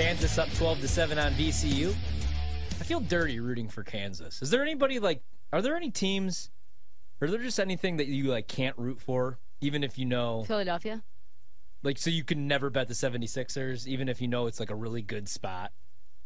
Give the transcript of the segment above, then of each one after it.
Kansas up 12 to 7 on VCU. I feel dirty rooting for Kansas. Is there anybody like are there any teams or is there just anything that you like can't root for even if you know Philadelphia. like so you can never bet the 76ers even if you know it's like a really good spot?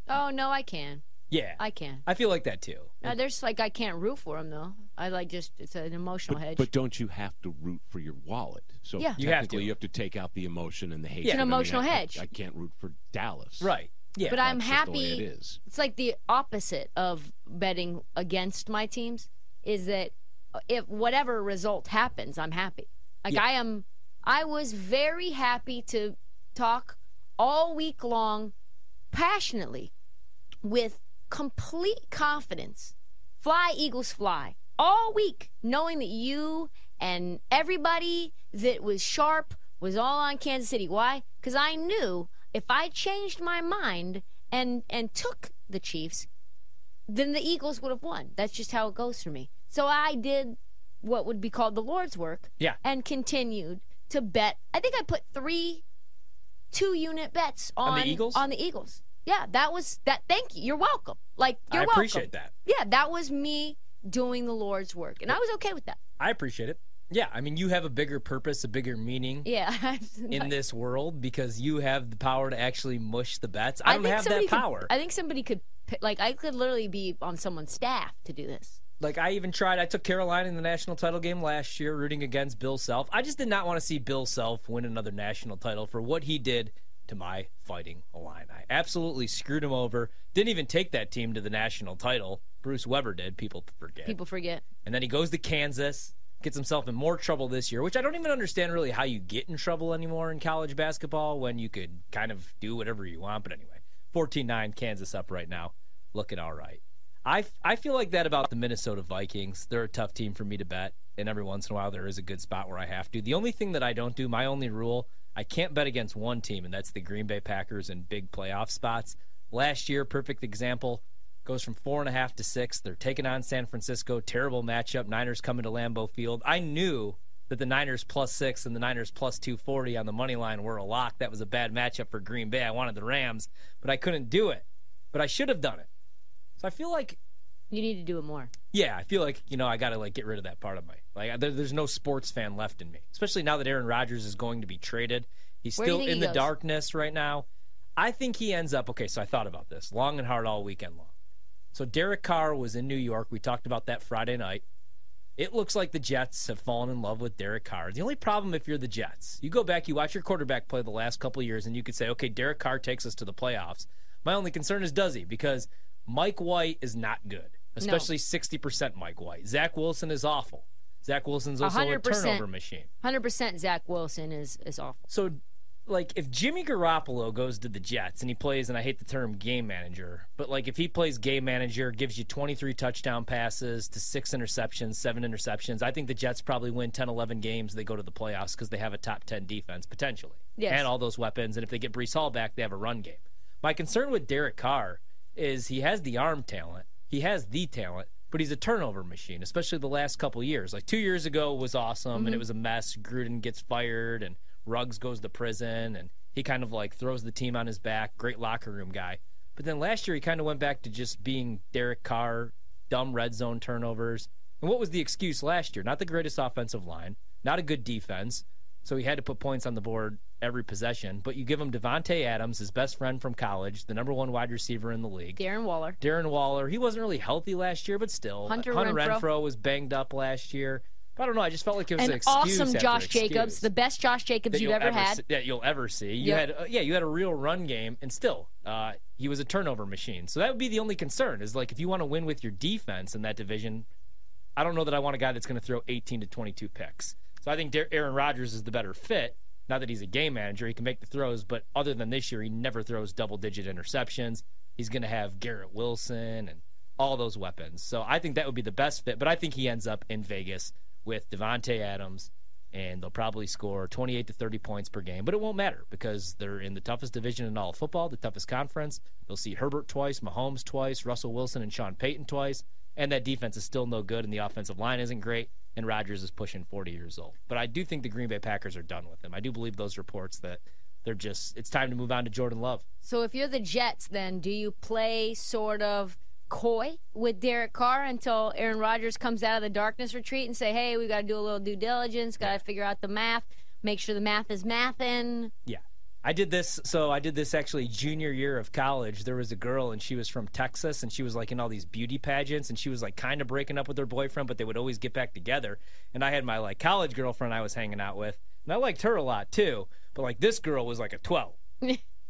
Oh no, I can. Yeah. I can. I feel like that too. Uh, there's like I can't root for them though. I like just it's an emotional But, hedge. but don't you have to root for your wallet? So Yeah. You have technically, to. you have to take out the emotion and the hate. It's an I mean, emotional I- I- hedge. I, can't root for Dallas. Right. Yeah. but I'm That's just the way happy. it is. It's like the opposite of betting against my teams. Is that if whatever result happens, I'm happy. Like Yeah. I am. I was very happy to talk all week long, passionately, with complete confidence. Fly Eagles fly all week, knowing that you and everybody that was sharp was all on Kansas City. Why? Because I knew if I changed my mind and and took the Chiefs, then the Eagles would have won. That's just how it goes for me. So I did what would be called the Lord's work. Yeah. And continued to bet. I think I put three two unit bets on, On the Eagles? On the Eagles. Yeah, that was that. Thank you. You're welcome. Like you're I welcome. appreciate that. Yeah, that was me doing the Lord's work, and I was okay with that. I appreciate it. Yeah, I mean you have a bigger purpose, a bigger meaning Yeah. in this world because you have the power to actually mush the bets. I, don't have that could- power. I think somebody could, like, I could literally be on someone's staff to do this. Like I even tried. I took Carolina in the national title game last year, rooting against Bill Self. I just did not want to see Bill Self win another national title for what he did to my fighting Illini. Absolutely screwed him over. Didn't even take that team to the national title. Bruce Weber did. People forget. People forget. And then he goes to Kansas, gets himself in more trouble this year, which I don't even understand really how you get in trouble anymore in college basketball when you could kind of do whatever you want. But anyway, 14 9, Kansas up right now, looking all right. I, I feel like that about the Minnesota Vikings. They're a tough team for me to bet, and every once in a while there is a good spot where I have to. The only thing that I don't do, my only rule, I can't bet against one team, and that's the Green Bay Packers in big playoff spots. Last year, perfect example, goes from four and a half to six. They're taking on San Francisco. Terrible matchup. Niners coming to Lambeau Field. I knew that the Niners plus six and the Niners plus 240 on the money line were a lock. That was a bad matchup for Green Bay. I wanted the Rams, but I couldn't do it. But I should have done it. So I feel like You need to do it more. yeah, I feel like you know I got to like get rid of that part of my like. There, there's no sports fan left in me, especially now that Aaron Rodgers is going to be traded. He's Where still in he the goes? darkness right now. I think he ends up okay. So I thought about this long and hard all weekend long. So Derek Carr was in New York. We talked about that Friday night. It looks like the Jets have fallen in love with Derek Carr. The only problem if you're the Jets, you go back, you watch your quarterback play the last couple of years, and you could say, okay, Derek Carr takes us to the playoffs. My only concern is does he? Because Mike White is not good, especially 60% Mike White. Zach Wilson is awful. Zach Wilson's also a 100%. turnover machine. Hundred percent. Zach Wilson is is awful. So, like, if Jimmy Garoppolo goes to the Jets and he plays, and I hate the term game manager, but like if he plays game manager, gives you 23 touchdown passes to six interceptions, seven interceptions, I think the Jets probably win 10, 11 games. They go to the playoffs because they have a top 10 defense potentially. Yes. And all those weapons. And if they get Breece Hall back, they have a run game. My concern with Derek Carr is he has the arm talent, he has the talent. But he's a turnover machine, especially the last couple years. Like two years ago was awesome, and it mm-hmm. was a mess. Gruden gets fired, and Ruggs goes to prison, and he kind of like throws the team on his back. Great locker room guy. But then last year he kind of went back to just being Derek Carr, dumb red zone turnovers. And what was the excuse last year? Not the greatest offensive line, not a good defense. So he had to put points on the board every possession. But you give him Davante Adams, his best friend from college, the number one wide receiver in the league. Darren Waller. Darren Waller, he wasn't really healthy last year, but still. Hunter Renfrow. Renfrow. was banged up last year. But I don't know. I just felt like it was An an awesome Josh Jacobs, the best Josh Jacobs you've you'll ever had. see- that you'll ever see. You Yep. had uh, yeah, you had a real run game, and still, uh, he was a turnover machine. So that would be the only concern is like if you want to win with your defense in that division, I don't know that I want a guy that's going to throw 18 to 22 picks. So I think Aaron Rodgers is the better fit. Not that he's a game manager, he can make the throws, but other than this year, he never throws double digit interceptions. He's going to have Garrett Wilson and all those weapons. So I think that would be the best fit, but I think he ends up in Vegas with Davante Adams and they'll probably score 28 to 30 points per game. But it won't matter because they're in the toughest division in all of football, the toughest conference. They'll see Herbert twice, Mahomes twice, Russell Wilson and Sean Payton twice, and that defense is still no good, and the offensive line isn't great, and Rodgers is pushing 40 years old. But I do think the Green Bay Packers are done with him. I do believe those reports that they're just it's time to move on to Jordan Love. So if you're the Jets, then do you play sort of coy with Derek Carr until Aaron Rodgers comes out of the darkness retreat and say, "Hey, we got to do a little due diligence, got to figure out the math, make sure the math is mathin." Yeah. I did this so I did this actually junior year of college. There was a girl and she was from Texas and she was like in all these beauty pageants and she was like kind of breaking up with her boyfriend but they would always get back together. And I had my like college girlfriend I was hanging out with and I liked her a lot too, but like this girl was like a 12.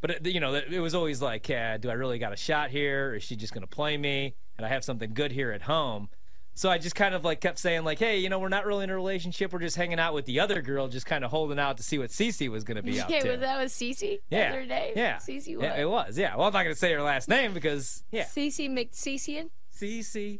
but it, you know, it was always like, yeah, do I really got a shot here? Is she just going to play me? And I have something good here at home. So I just kind of like kept saying like, hey, you know, we're not really in a relationship. We're just hanging out with the other girl, just kind of holding out to see what Cece was going to be up yeah, to. was that was Cece? Yeah. The other day? Yeah. Cece what? Yeah, it was. Yeah. Well, I'm not going to say her last name because yeah, Cece McCecian? Cece.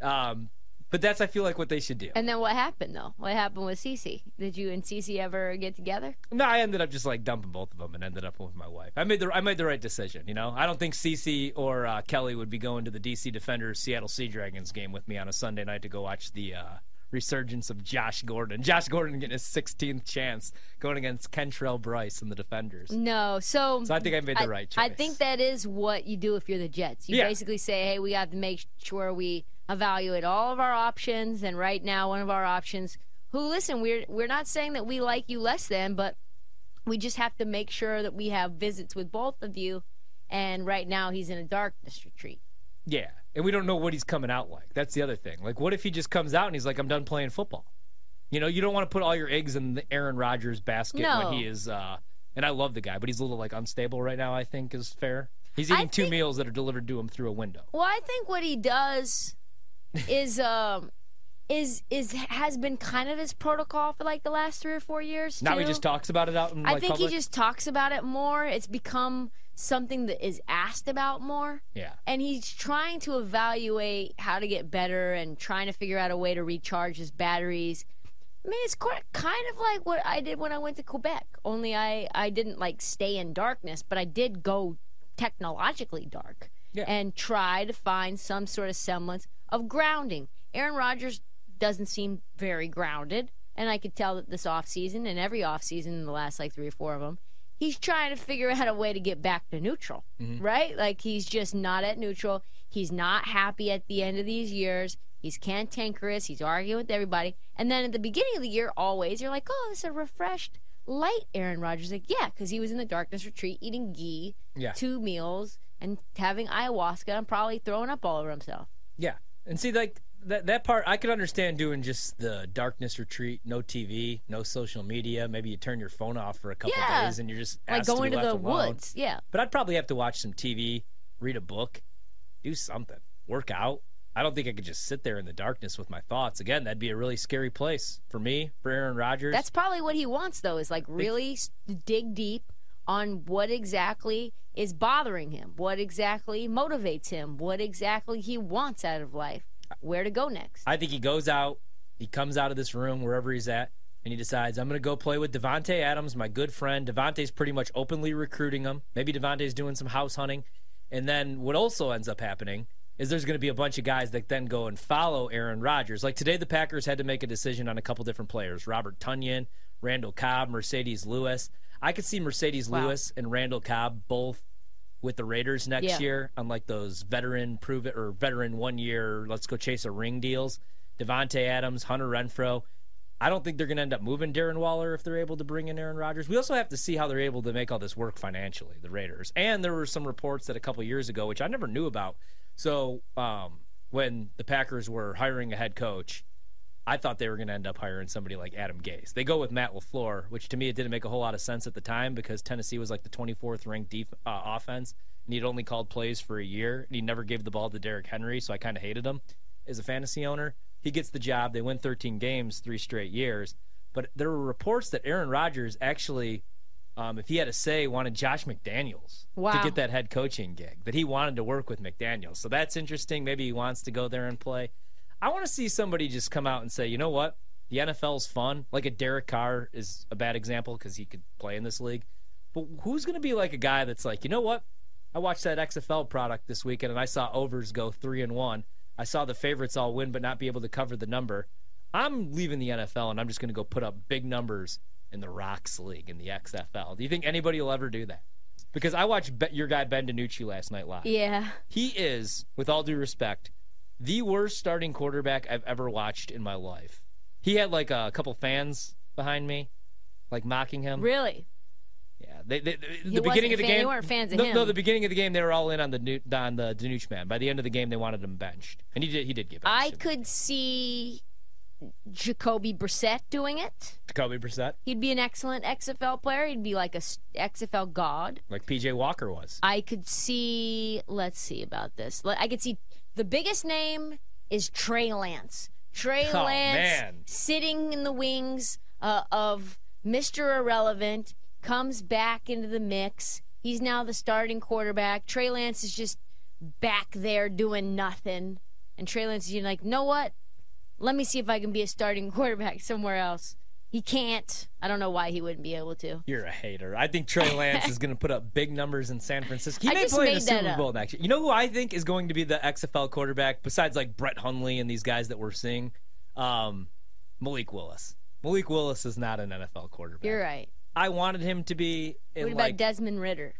Um, but that's I feel like what they should do. And then what happened though? What happened with Cece? Did you and Cece ever get together? No, I ended up just like dumping both of them and ended up with my wife. I made the I made the right decision. You know, I don't think Cece or uh, Kelly would be going to the DC Defenders Seattle Sea Dragons game with me on a Sunday night to go watch the uh, resurgence of Josh Gordon. Josh Gordon getting his 16th chance going against Kentrell Brice and the Defenders. No. So So I think I made the right choice. I think that is what you do if you're the Jets. You Yeah. basically say, "Hey, we have to make sure we evaluate all of our options." And right now, one of our options, who listen, we're we're not saying that we like you less than, but we just have to make sure that we have visits with both of you. And right now, he's in a darkness retreat. Yeah, and we don't know what he's coming out like. That's the other thing. Like, what if he just comes out and he's like, "I'm done playing football"? You know, you don't want to put all your eggs in the Aaron Rodgers basket No. when he is. uh And I love the guy, but he's a little like unstable right now. I think is fair. He's eating two meals that are delivered to him through a window. Well, I think what he does is um is is has been kind of his protocol for like the last three or four years. Now he just talks about it out in I think public. he just talks about it more. It's become something that is asked about more. yeah. And he's trying to evaluate how to get better and trying to figure out a way to recharge his batteries. I mean, it's quite, kind of like what I did when I went to Quebec. Only I, I didn't like stay in darkness, but I did go technologically dark Yeah. and try to find some sort of semblance of grounding. Aaron Rodgers doesn't seem very grounded, and I could tell that this offseason and every offseason in the last like three or four of them, he's trying to figure out a way to get back to neutral, mm-hmm. right? Like he's just not at neutral. He's not happy at the end of these years. He's cantankerous. He's arguing with everybody. And then at the beginning of the year, always, you're like, oh, this is a refreshed, light Aaron Rodgers. Like, yeah, because he was in the darkness retreat eating ghee, Yeah. two meals, and having ayahuasca and probably throwing up all over himself. Yeah, and see, like that that part, I could understand doing just the darkness retreat, no TV, no social media. Maybe you turn your phone off for a couple Yeah. days, and you're just Like to going to left the alone. woods. Yeah. But I'd probably have to watch some TV, read a book, do something, work out. I don't think I could just sit there in the darkness with my thoughts. Again, that'd be a really scary place for me, for Aaron Rodgers. That's probably what he wants, though, is like really dig deep on what exactly is bothering him, what exactly motivates him, what exactly he wants out of life, where to go next. I think he goes out, he comes out of this room wherever he's at, and he decides, I'm going to go play with Davante Adams, my good friend. Davante's pretty much openly recruiting him. Maybe Davante's doing some house hunting. And then what also ends up happening is there's going to be a bunch of guys that then go and follow Aaron Rodgers. Like today, the Packers had to make a decision on a couple different players Robert Tonyan, Randall Cobb, Marcedes Lewis. I could see Marcedes Wow. Lewis and Randall Cobb both with the Raiders next Yeah. year on like those veteran prove it or veteran one year let's go chase a ring deals. Davante Adams, Hunter Renfrow. I don't think they're going to end up moving Darren Waller if they're able to bring in Aaron Rodgers. We also have to see how they're able to make all this work financially, the Raiders. And there were some reports that a couple years ago, which I never knew about. So um, when the Packers were hiring a head coach, I thought they were going to end up hiring somebody like Adam Gase. They go with Matt LaFleur, which to me it didn't make a whole lot of sense at the time because Tennessee was like the 24th ranked def- uh, offense, and he'd only called plays for a year, and he never gave the ball to Derrick Henry, so I kind of hated him as a fantasy owner. He gets the job. They win 13 games three straight years. But there were reports that Aaron Rodgers actually, um, if he had a say, wanted Josh McDaniels to get that head coaching gig. That he wanted to work with McDaniels. So that's interesting. Maybe he wants to go there and play. I want to see somebody just come out and say, you know what? The NFL's fun. Like a Derek Carr is a bad example because he could play in this league. But who's going to be like a guy that's like, you know what? I watched that XFL product this weekend and I saw overs go three and one. I saw the favorites all win but not be able to cover the number. I'm leaving the NFL and I'm just going to go put up big numbers in the Rocks League in the XFL. Do you think anybody will ever do that? Because I watched your guy Ben DiNucci last night live. Yeah. He is, with all due respect, the worst starting quarterback I've ever watched in my life. He had like a couple fans behind me, like mocking him. Really? Yeah, they, they, they- the beginning of the fan- game. they weren't fans of no, him. No, the beginning of the game, they were all in on the on the Danuch man. By the end of the game, they wanted him benched, and he did. He did get benched. I could see Jacoby Brissett doing it. Jacoby Brissett, He'd be an excellent XFL player. He'd be like a XFL god. like PJ Walker was. I could see. Let's see about this. I could see the biggest name is Trey Lance. Trey Oh, Lance man. sitting in the wings uh, of Mr. Irrelevant comes back into the mix. He's now the starting quarterback. Trey Lance is just back there doing nothing, and Trey Lance is like, know what? Let me see if I can be a starting quarterback somewhere else. He can't. I don't know why he wouldn't be able to. You're a hater. I think Trey Lance is going to put up big numbers in San Francisco. He I may play in the Super up. Bowl next year. You know who I think is going to be the XFL quarterback besides like Brett Hundley and these guys that we're seeing? Um, Malik Willis. Malik Willis is not an NFL quarterback. You're right. I wanted him to be in What about like Desmond Ridder?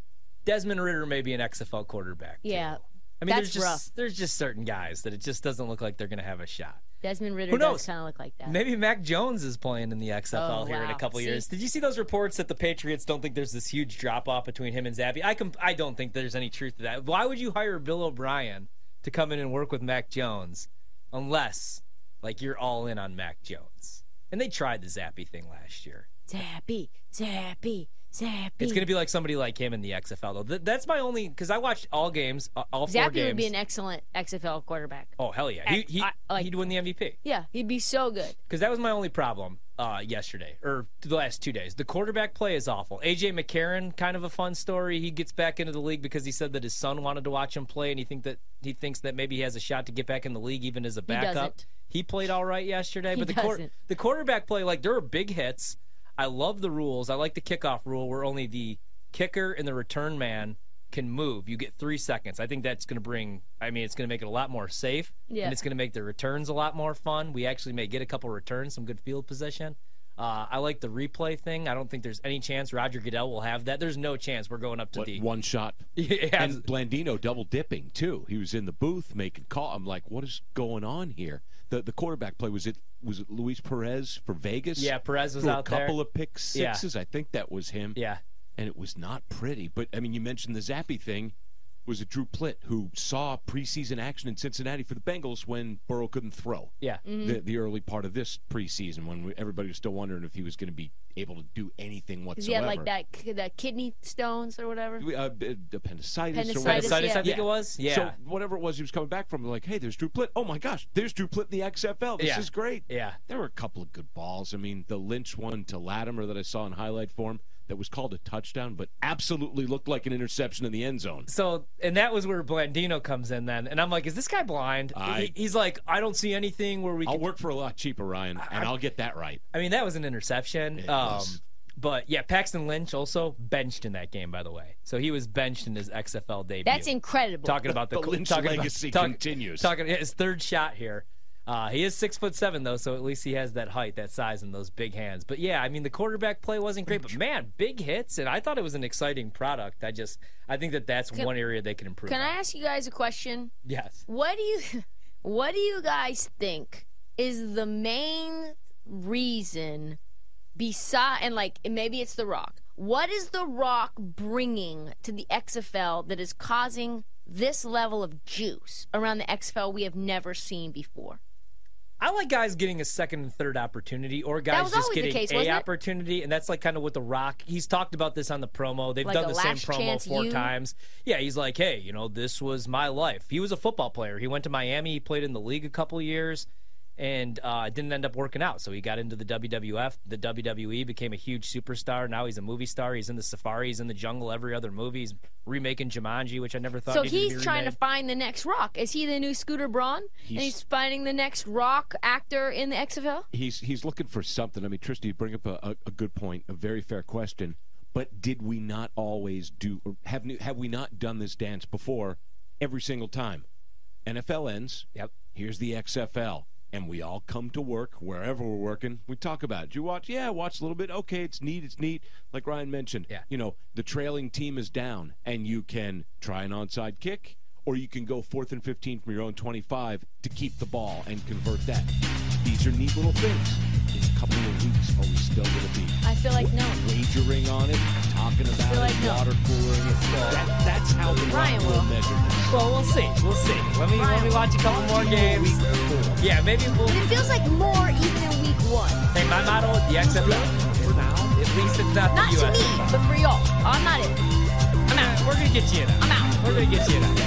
Desmond Ridder, may be an XFL quarterback. too. Yeah, I mean, that's there's just rough. there's just certain guys that it just doesn't look like they're going to have a shot. Desmond Ridder Who knows? does kind of look like that. Maybe Mac Jones is playing in the XFL Oh, here in a couple See? years. Did you see those reports that the Patriots don't think there's this huge drop off between him and Zappe? I com- I don't think there's any truth to that. Why would you hire Bill O'Brien to come in and work with Mac Jones unless like you're all in on Mac Jones? And they tried the Zappe thing last year. Zappe, Zappe, Zappe. It's going to be like somebody like him in the XFL though. Th- that's my only because I watched all games, uh, all four Zappe games. would be an excellent XFL quarterback. oh hell yeah, he, he I, like, he'd win the MVP. Yeah, he'd be so good. because that was my only problem uh, yesterday or the last two days. The quarterback play is awful. AJ McCarron, kind of a fun story. He gets back into the league because he said that his son wanted to watch him play, and he think that he thinks that maybe he has a shot to get back in the league even as a backup. doesn't. He played all right yesterday, He but the the quarterback play, like there were big hits. I love the rules. I like the kickoff rule where only the kicker and the return man can move. You get three seconds. I think that's going to bring. I mean, it's going to make it a lot more safe, Yeah. and it's going to make the returns a lot more fun. We actually may get a couple returns, some good field position. Uh, I like the replay thing. I don't think there's any chance Roger Goodell will have that. There's no chance we're going up to What, the one shot. yeah. And Blandino double dipping too. He was in the booth making call. I'm like, what is going on here? The the quarterback play was it was it Luis Perez for Vegas? yeah, Perez was out a couple there. of pick Yeah. sixes. I think that was him. yeah, and it was not pretty. But I mean, you mentioned the Zappe thing. Was it Drew Plitt who saw preseason action in Cincinnati for the Bengals when Burrow couldn't throw? yeah. The, the early part of this preseason when we, everybody was still wondering if he was going to be able to do anything Because whatsoever. he had like that that kidney stones or whatever. Uh, appendicitis, or Appendicitis, whatever. Appendicitis, yeah. I think it was. Yeah, So whatever it was, he was coming back from. Like, hey, there's Drew Plitt. Oh my gosh, there's Drew Plitt in the XFL. This Yeah. is great. yeah. There were a couple of good balls. I mean, the Lynch one to Latimer that I saw in highlight form that was called a touchdown, but absolutely looked like an interception in the end zone. So, and that was where Blandino comes in then. And I'm like, is this guy blind? I- He- he's like, I don't see anything where we I'll can. work for a lot cheaper, Ryan, and I'll get that right. I mean, that was an interception. It um, was. But yeah, Paxton Lynch also benched in that game, by the way. So he was benched in his XFL debut. That's incredible. talking about the, The Lynch talking legacy about, talk- continues. Talking his third shot here. Uh, he is six foot seven though, so at least he has that height, that size, and those big hands. But yeah, I mean the quarterback play wasn't great, but man, big hits, and I thought it was an exciting product. I just, I think that that's Can- one area they can improve. Can on. I ask you guys a question? Yes. What do you what do you guys think is the main reason beside and like maybe it's the rock. What is the rock bringing to the XFL that is causing this level of juice around the XFL we have never seen before? I like guys getting a second and third opportunity, or guys just getting case, a opportunity, and that's like kind of what the Rock. He's talked about this on the promo. They've Like done the same promo four you? times. Yeah, he's like, hey, you know, this was my life. He was a football player. He went to Miami. He played in the league a couple years, and uh, didn't end up working out. So he got into the WWF, the WWE, became a huge superstar. Now he's a movie star. He's in the Safari. He's in the Jungle. Every other movie. He's remaking Jumanji, which I never thought. So needed to he's be trying to find the next rock. Is he the new Scooter Braun? and He's- he's finding the next rock actor in the XFL? He's he's looking for something. I mean, Tristan, you bring up a, a, a good point, a very fair question. But did we not always do? Or have have we not done this dance before? Every single time, NFL ends. Yep. Here's the XFL. And we all come to work wherever we're working. We talk about it. You watch? Yeah, watch a little bit. Okay, it's neat. It's neat. Like Ryan mentioned. Yeah. You know, the trailing team is down, and you can try an onside kick, or you can go fourth and 15 from your own 25 to keep the ball and convert that. These are neat little things. In a couple of weeks, are we still going to be I feel like no. wagering on it, talking about feel it, like no. water coolering it? That, that's how the Ryan will will. measure this. Well, we'll see. We'll see. Let me let me watch a couple more games. Yeah, maybe we'll. But it feels like more even in week one. Hey, my motto at the XFL for now. At least it's not, Not the to me, but for y'all. I'm not in. I'm out. We're gonna get you in. I'm out. We're gonna get you in.